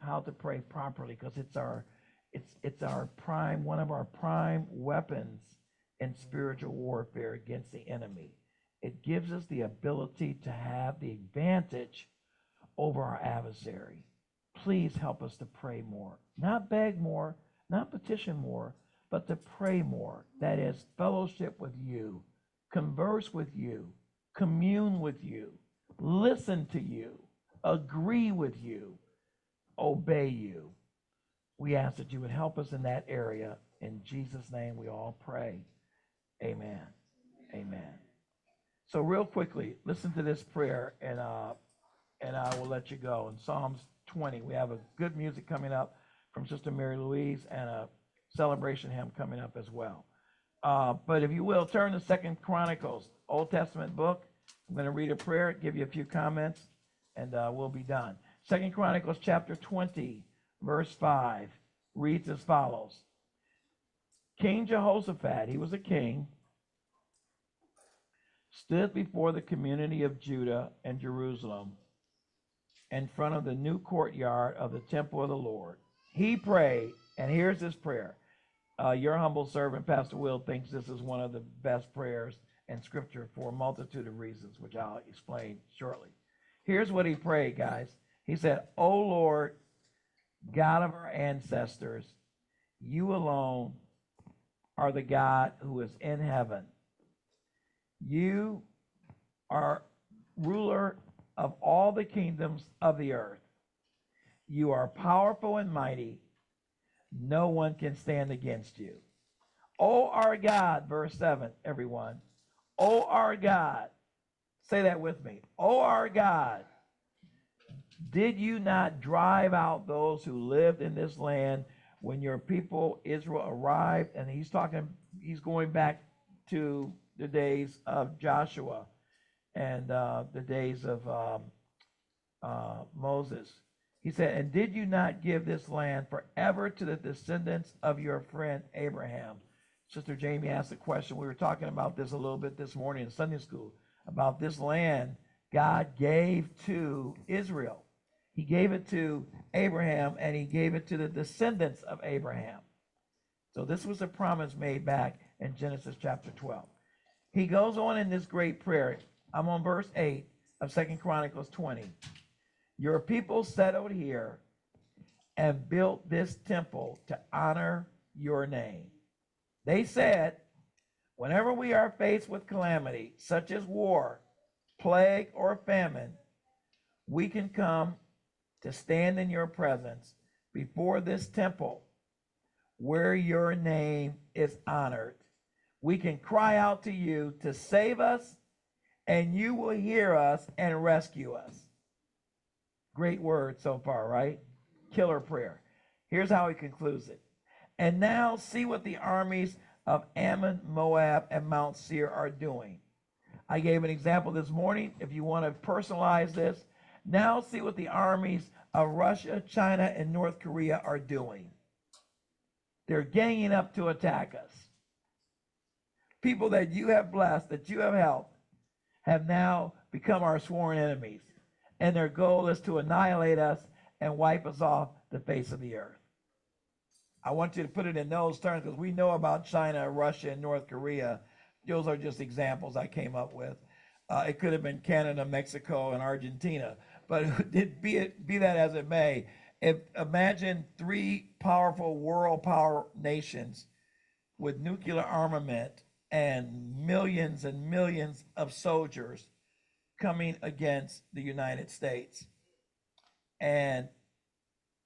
how to pray properly because it's our it's it's our prime one of our prime weapons in spiritual warfare against the enemy. It gives us the ability to have the advantage over our adversary. Please help us to pray more, not beg more, not petition more, but to pray more. That is, fellowship with you, converse with you, commune with you, listen to you, agree with you, obey you. We ask that you would help us in that area. In Jesus' name, we all pray. Amen. Amen. So, real quickly, listen to this prayer, and uh, and I will let you go. In Psalms 20, we have a good music coming up from Sister Mary Louise and a celebration hymn coming up as well. Uh, but if you will, turn to Second Chronicles, Old Testament book. I'm going to read a prayer, give you a few comments, and uh, we'll be done. Second Chronicles chapter 20, verse 5 reads as follows. King Jehoshaphat, he was a king, stood before the community of Judah and Jerusalem in front of the new courtyard of the temple of the Lord. He prayed, and here's his prayer. Uh, your humble servant, Pastor Will, thinks this is one of the best prayers in Scripture for a multitude of reasons, which I'll explain shortly. Here's what he prayed, guys. He said, O Lord, God of our ancestors, you alone are the God who is in heaven. You are ruler of all the kingdoms of the earth. You are powerful and mighty. No one can stand against you. O our God, verse 7, everyone. O our God. Say that with me. O our God. Did you not drive out those who lived in this land when your people Israel arrived? And he's talking, he's going back to the days of Joshua and uh, the days of um, uh, Moses. He said, And did you not give this land forever to the descendants of your friend Abraham? Sister Jamie asked a question. We were talking about this a little bit this morning in Sunday school about this land God gave to Israel. He gave it to Abraham and he gave it to the descendants of Abraham. So this was a promise made back in Genesis chapter 12. He goes on in this great prayer. I'm on verse 8 of Second Chronicles 20. Your people settled here and built this temple to honor your name. They said, whenever we are faced with calamity, such as war, plague, or famine, we can come to stand in your presence before this temple where your name is honored. We can cry out to you to save us, and you will hear us and rescue us. Great word so far, right? Killer prayer. Here's how he concludes it. And now see what the armies of Ammon, Moab, and Mount Seir are doing. I gave an example this morning. If you want to personalize this, now see what the armies of Russia, China, and North Korea are doing. They're ganging up to attack us. People that you have blessed, that you have helped, have now become our sworn enemies. And their goal is to annihilate us and wipe us off the face of the earth. I want you to put it in those terms because we know about China, Russia, and North Korea. Those are just examples I came up with. Uh, it could have been Canada, Mexico, and Argentina. But be it be that as it may, if imagine three powerful world power nations with nuclear armament and millions and millions of soldiers coming against the United States. And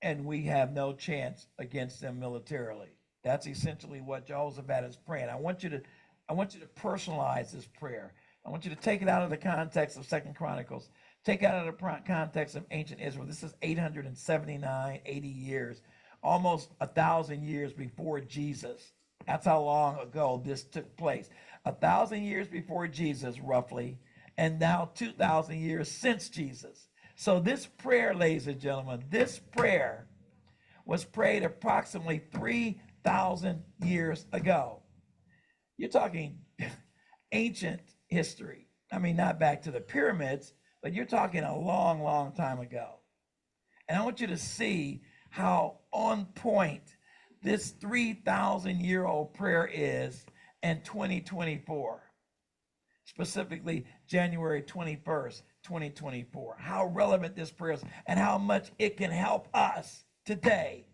and we have no chance against them militarily. That's essentially what Jehoshaphat is praying. I want you to I want you to personalize this prayer. I want you to take it out of the context of Second Chronicles Take out of the context of ancient Israel. This is 879, 80 years, almost a thousand years before Jesus. That's how long ago this took place. A thousand years before Jesus, roughly, and now 2,000 years since Jesus. So, this prayer, ladies and gentlemen, this prayer was prayed approximately 3,000 years ago. You're talking ancient history. I mean, not back to the pyramids, but you're talking a long, long time ago. And I want you to see how on point this 3,000 year old prayer is in 2024, specifically January 21st, 2024. How relevant this prayer is and how much it can help us today.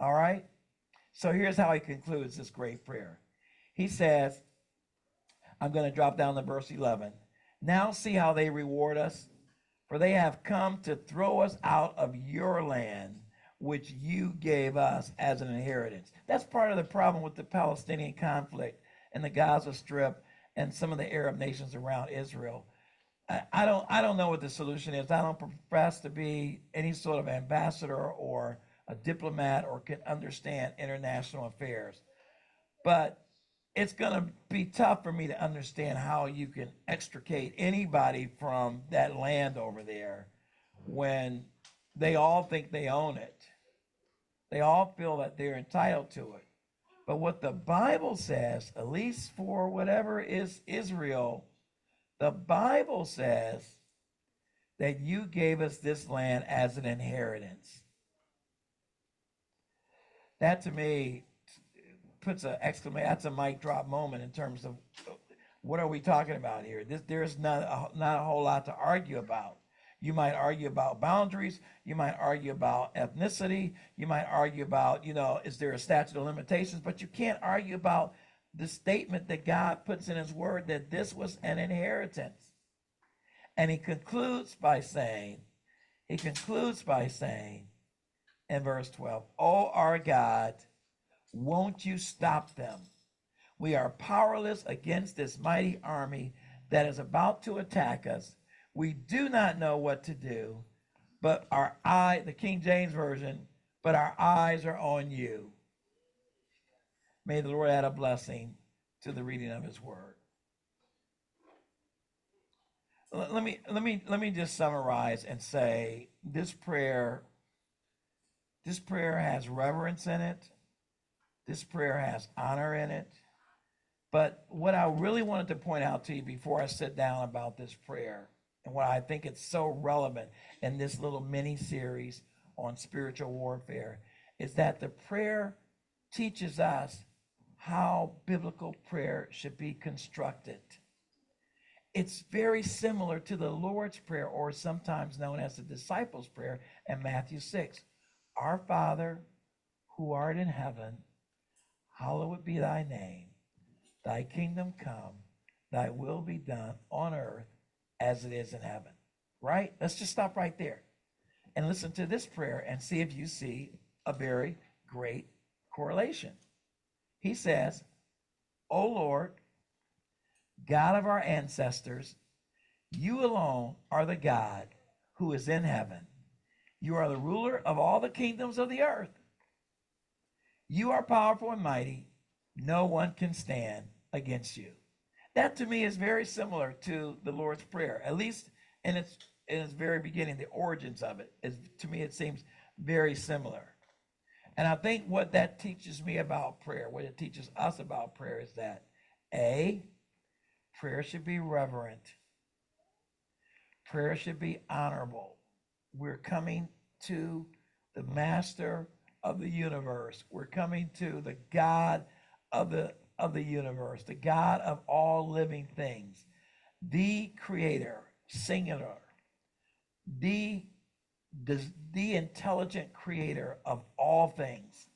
All right? So here's how he concludes this great prayer. He says, I'm going to drop down to verse 11. Now see how they reward us, for they have come to throw us out of your land, which you gave us as an inheritance. That's part of the problem with the Palestinian conflict and the Gaza Strip and some of the Arab nations around Israel. I, don't I don't know what the solution is. I don't profess to be any sort of ambassador or a diplomat or can understand international affairs. But it's going to be tough for me to understand how you can extricate anybody from that land over there when they all think they own it. They all feel that they're entitled to it. But what the Bible says, at least for whatever is Israel, the Bible says that you gave us this land as an inheritance. That to me puts an exclamation. That's a mic drop moment in terms of what are we talking about here. This, there's not a, not a whole lot to argue about. You might argue about boundaries. You might argue about ethnicity. You might argue about, you know, is there a statute of limitations? But you can't argue about the statement that God puts in His Word that this was an inheritance. And He concludes by saying, He concludes by saying in verse 12, Oh, our God, won't you stop them? We are powerless against this mighty army that is about to attack us. We do not know what to do, but our eye, the King James Version, but our eyes are on you. May the Lord add a blessing to the reading of his word. Let me let me let me just summarize and say this prayer this prayer has reverence in it. This prayer has honor in it. But what I really wanted to point out to you before I sit down about this prayer, and what I think it's so relevant in this little mini series on spiritual warfare, is that the prayer teaches us how biblical prayer should be constructed. It's very similar to the Lord's Prayer, or sometimes known as the disciples' prayer in Matthew 6. Our Father, who art in heaven, hallowed be thy name. Thy kingdom come, thy will be done on earth as it is in heaven. Right? Let's just stop right there and listen to this prayer and see if you see a very great correlation. He says, O Lord, God of our ancestors, you alone are the God who is in heaven. You are the ruler of all the kingdoms of the earth. You are powerful and mighty. No one can stand against you. That to me is very similar to the Lord's Prayer, at least in its in its very beginning, the origins of it. Is to me it seems very similar. And I think what that teaches me about prayer, what it teaches us about prayer is that A, prayer should be reverent. Prayer should be honorable. We're coming to the master of the universe. We're coming to the God of the of the universe, the God of all living things, the creator, singular, the, the, intelligent creator of all things,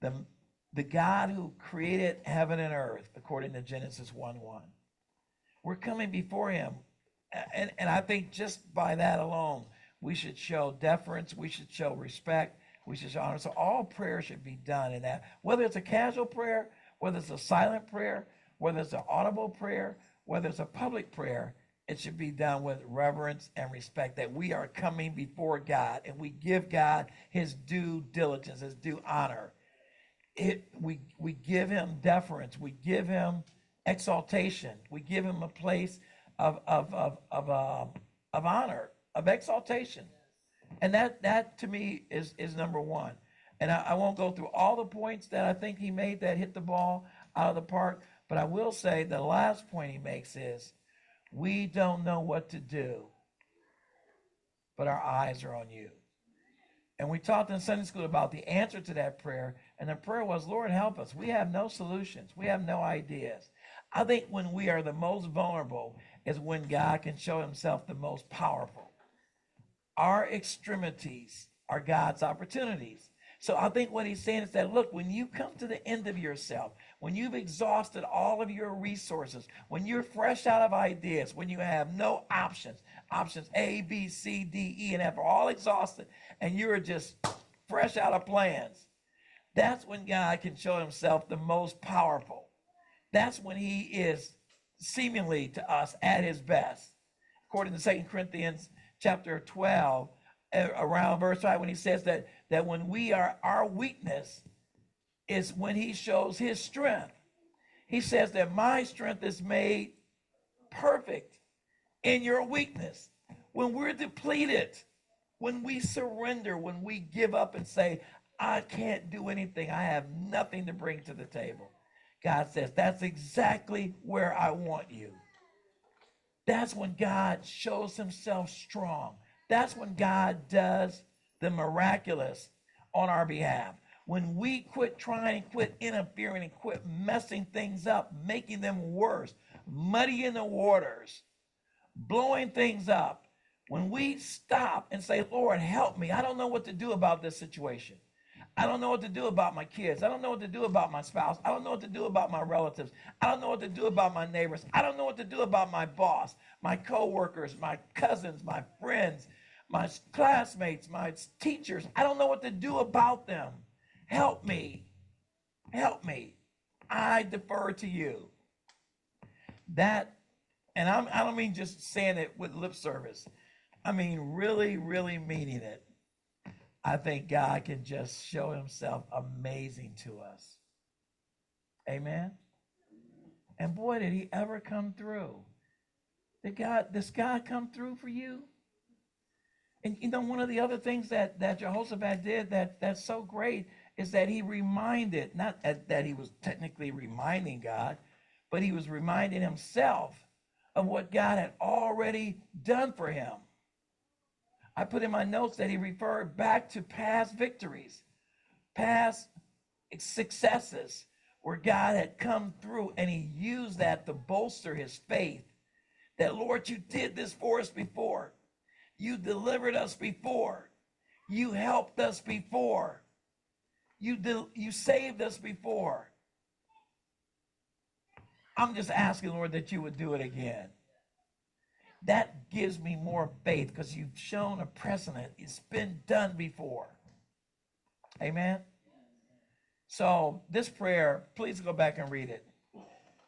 the, the God who created heaven and earth, according to Genesis 1 1. We're coming before him. And, and I think just by that alone, we should show deference, we should show respect, we should honor. So all prayer should be done in that. Whether it's a casual prayer, whether it's a silent prayer, whether it's an audible prayer, whether it's a public prayer, it should be done with reverence and respect that we are coming before God and we give God his due diligence, his due honor. It, we, we give him deference, we give him exaltation, we give him a place of, of, of, of, uh, of honor, of exaltation. And that that to me is is number one. And I, I won't go through all the points that I think he made that hit the ball out of the park, but I will say the last point he makes is we don't know what to do but our eyes are on you. And we talked in Sunday school about the answer to that prayer. And the prayer was, Lord, help us. We have no solutions, we have no ideas. I think when we are the most vulnerable is when God can show himself the most powerful. Our extremities are God's opportunities. So I think what he's saying is that look, when you come to the end of yourself, when you've exhausted all of your resources, when you're fresh out of ideas, when you have no options, options A, B, C, D, E, and F are all exhausted, and you're just fresh out of plans, that's when God can show himself the most powerful. That's when he is seemingly to us at his best. According to Second Corinthians chapter 12, around verse 5, when he says that, that when we are our weakness is when he shows his strength. He says that my strength is made perfect in your weakness. When we're depleted, when we surrender, when we give up and say, I can't do anything, I have nothing to bring to the table. God says, That's exactly where I want you. That's when God shows himself strong. That's when God does the miraculous on our behalf. When we quit trying, quit interfering, and quit messing things up, making them worse, muddying the waters, blowing things up, when we stop and say, Lord, help me, I don't know what to do about this situation. I don't know what to do about my kids. I don't know what to do about my spouse. I don't know what to do about my relatives. I don't know what to do about my neighbors. I don't know what to do about my boss, my coworkers, my cousins, my friends, my classmates, my teachers. I don't know what to do about them. Help me. Help me. I defer to you. That, and I'm, I don't mean just saying it with lip service. I mean, really, really meaning it. I think God can just show himself amazing to us. Amen. And boy, did he ever come through. Did God, does God come through for you? And you know, one of the other things that, that Jehoshaphat did that that's so great is that he reminded, not that he was technically reminding God, but he was reminding himself of what God had already done for him. I put in my notes that he referred back to past victories, past successes where God had come through and he used that to bolster his faith. That, Lord, you did this for us before. You delivered us before. You helped us before. You, de- you saved us before. I'm just asking, Lord, that you would do it again that gives me more faith because you've shown a precedent. It's been done before. Amen. So this prayer, please go back and read it.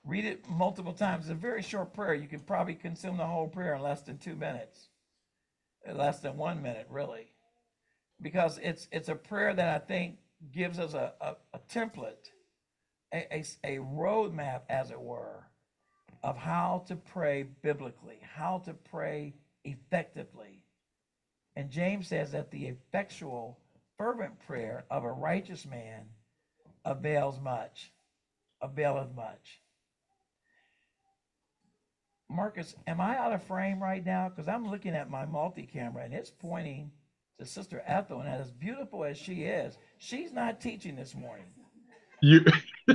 Read it multiple times. It's a very short prayer. You can probably consume the whole prayer in less than two minutes, less than one minute, really, because it's it's a prayer that I think gives us a, a, a template, a, a, a roadmap, as it were, of how to pray biblically, how to pray effectively. And James says that the effectual, fervent prayer of a righteous man avails much, availeth much. Marcus, am I out of frame right now? Because I'm looking at my multi camera and it's pointing to Sister Ethel. And as beautiful as she is, she's not teaching this morning. You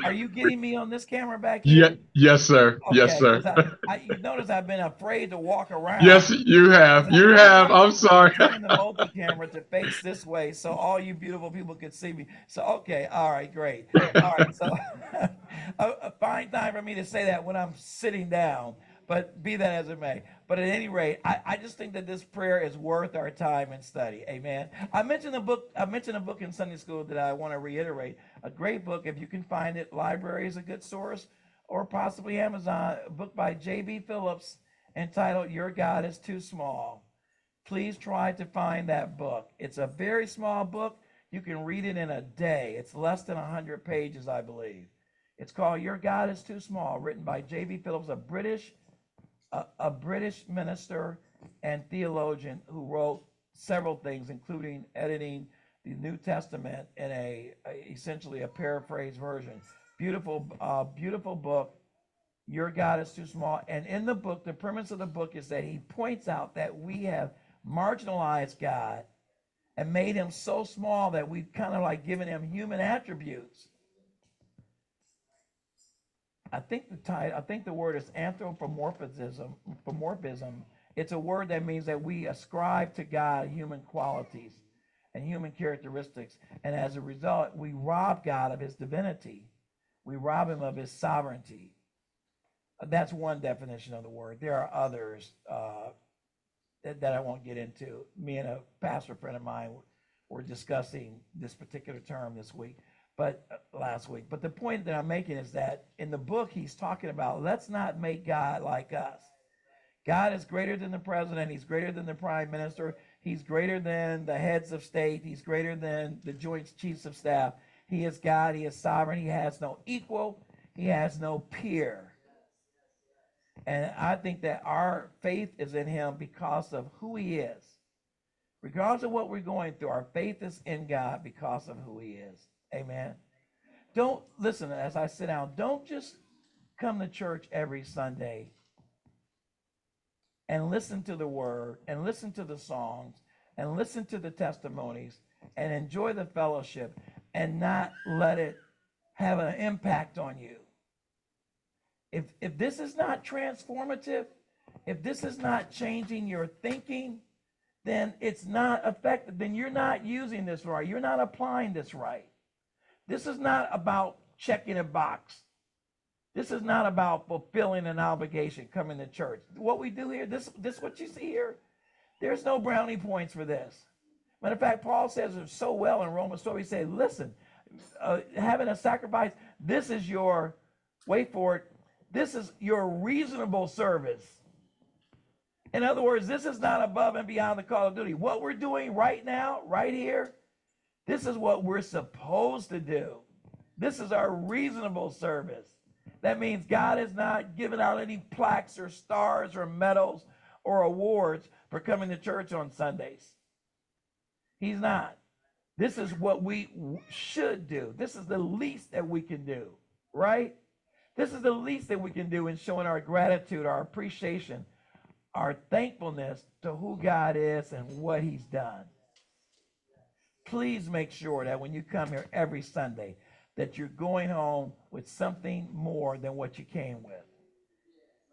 Are you getting me on this camera back here? Yeah, yes, sir. Yes, sir. I, I, you notice I've been afraid to walk around. Yes, you have. You have. I'm sorry. Turning the multi-camera to face this way so all you beautiful people could see me. So okay, all right, great. All right, so a, a fine time for me to say that when I'm sitting down, but be that as it may. But at any rate, I, I just think that this prayer is worth our time and study. Amen. I mentioned a book. I mentioned a book in Sunday school that I want to reiterate. A great book, if you can find it. Library is a good source, or possibly Amazon. A book by J.B. Phillips entitled "Your God Is Too Small." Please try to find that book. It's a very small book. You can read it in a day. It's less than 100 pages, I believe. It's called Your God is Too Small, written by J.B. Phillips, a British a, a British minister and theologian who wrote several things, including editing the New Testament in a, a essentially a paraphrase version. Beautiful, uh, beautiful book. Your God is too small. And in the book, the premise of the book is that he points out that we have marginalized God and made him so small that we've kind of like given him human attributes. I think the title, I think the word is anthropomorphism. Anthropomorphism. It's a word that means that we ascribe to God human qualities and human characteristics, and as a result, we rob God of His divinity. We rob Him of His sovereignty. That's one definition of the word. There are others uh, that, that I won't get into. Me and a pastor friend of mine were discussing this particular term this week, but uh, last week. But the point that I'm making is that in the book he's talking about let's not make God like us. God is greater than the president. He's greater than the prime minister. He's greater than the heads of state. He's greater than the joint chiefs of staff. He is God. He is sovereign. He has no equal. He has no peer. And I think that our faith is in him because of who he is. Regardless of what we're going through, our faith is in God because of who he is. Amen. Don't listen as I sit down, don't just come to church every Sunday and listen to the word and listen to the songs and listen to the testimonies and enjoy the fellowship and not let it have an impact on you. If if this is not transformative, if this is not changing your thinking, then it's not effective. Then you're not using this right. You're not applying this right. This is not about checking a box. This is not about fulfilling an obligation coming to church. What we do here, this this what you see here, there's no brownie points for this. Matter of fact, Paul says it so well in Romans 12. He said, listen, uh, having a sacrifice, this is your, wait for it, this is your reasonable service. In other words, this is not above and beyond the call of duty. What we're doing right now, right here, this is what we're supposed to do. This is our reasonable service. That means God is not giving out any plaques or stars or medals or awards for coming to church on Sundays. He's not. This is what we should do. This is the least that we can do, right? This is the least that we can do in showing our gratitude, our appreciation, our thankfulness to who God is and what He's done. Please make sure that when you come here every Sunday, that you're going home with something more than what you came with.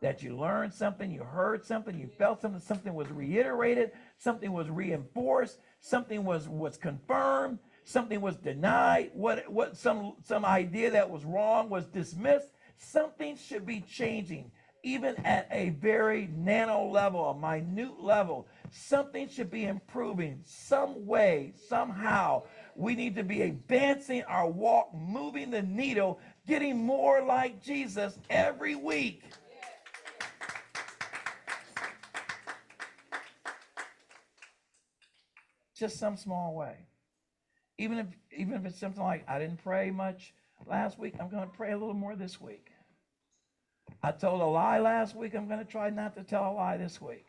That you learned something, you heard something, you felt something, something was reiterated, something was reinforced, something was was confirmed, something was denied, what what some some idea that was wrong was dismissed. Something should be changing, even at a very nano level, a minute level. Something should be improving some way, somehow. We need to be advancing our walk, moving the needle, getting more like Jesus every week. Just some small way. Even if even if it's something like I didn't pray much last week, I'm going to pray a little more this week. I told a lie last week, I'm going to try not to tell a lie this week.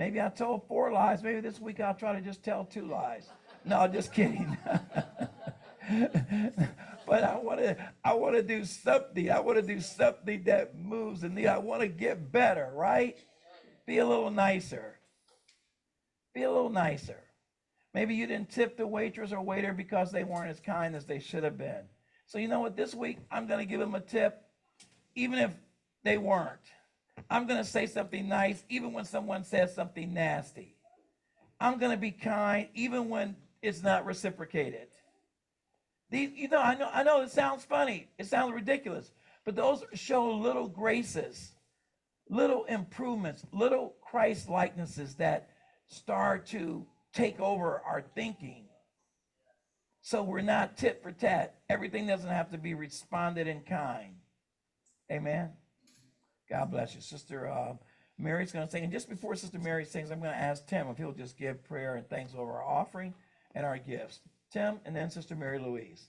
Maybe I told four lies, maybe this week I'll try to just tell two lies. No, just kidding. but I want to I want to do something. I want to do something that moves and I want to get better, right? Be a little nicer. Be a little nicer. Maybe you didn't tip the waitress or waiter because they weren't as kind as they should have been. So you know what? This week I'm going to give them a tip, even if they weren't. I'm going to say something nice, even when someone says something nasty. I'm going to be kind, even when it's not reciprocated. These, you know, I know, I know it sounds funny. It sounds ridiculous, but those show little graces, little improvements, little Christ likenesses that start to take over our thinking. So we're not tit for tat. Everything doesn't have to be responded in kind. Amen. God bless you. Sister uh, Mary's going to sing. And just before Sister Mary sings, I'm going to ask Tim if he'll just give prayer and thanks over our offering and our gifts. Tim, and then Sister Mary Louise.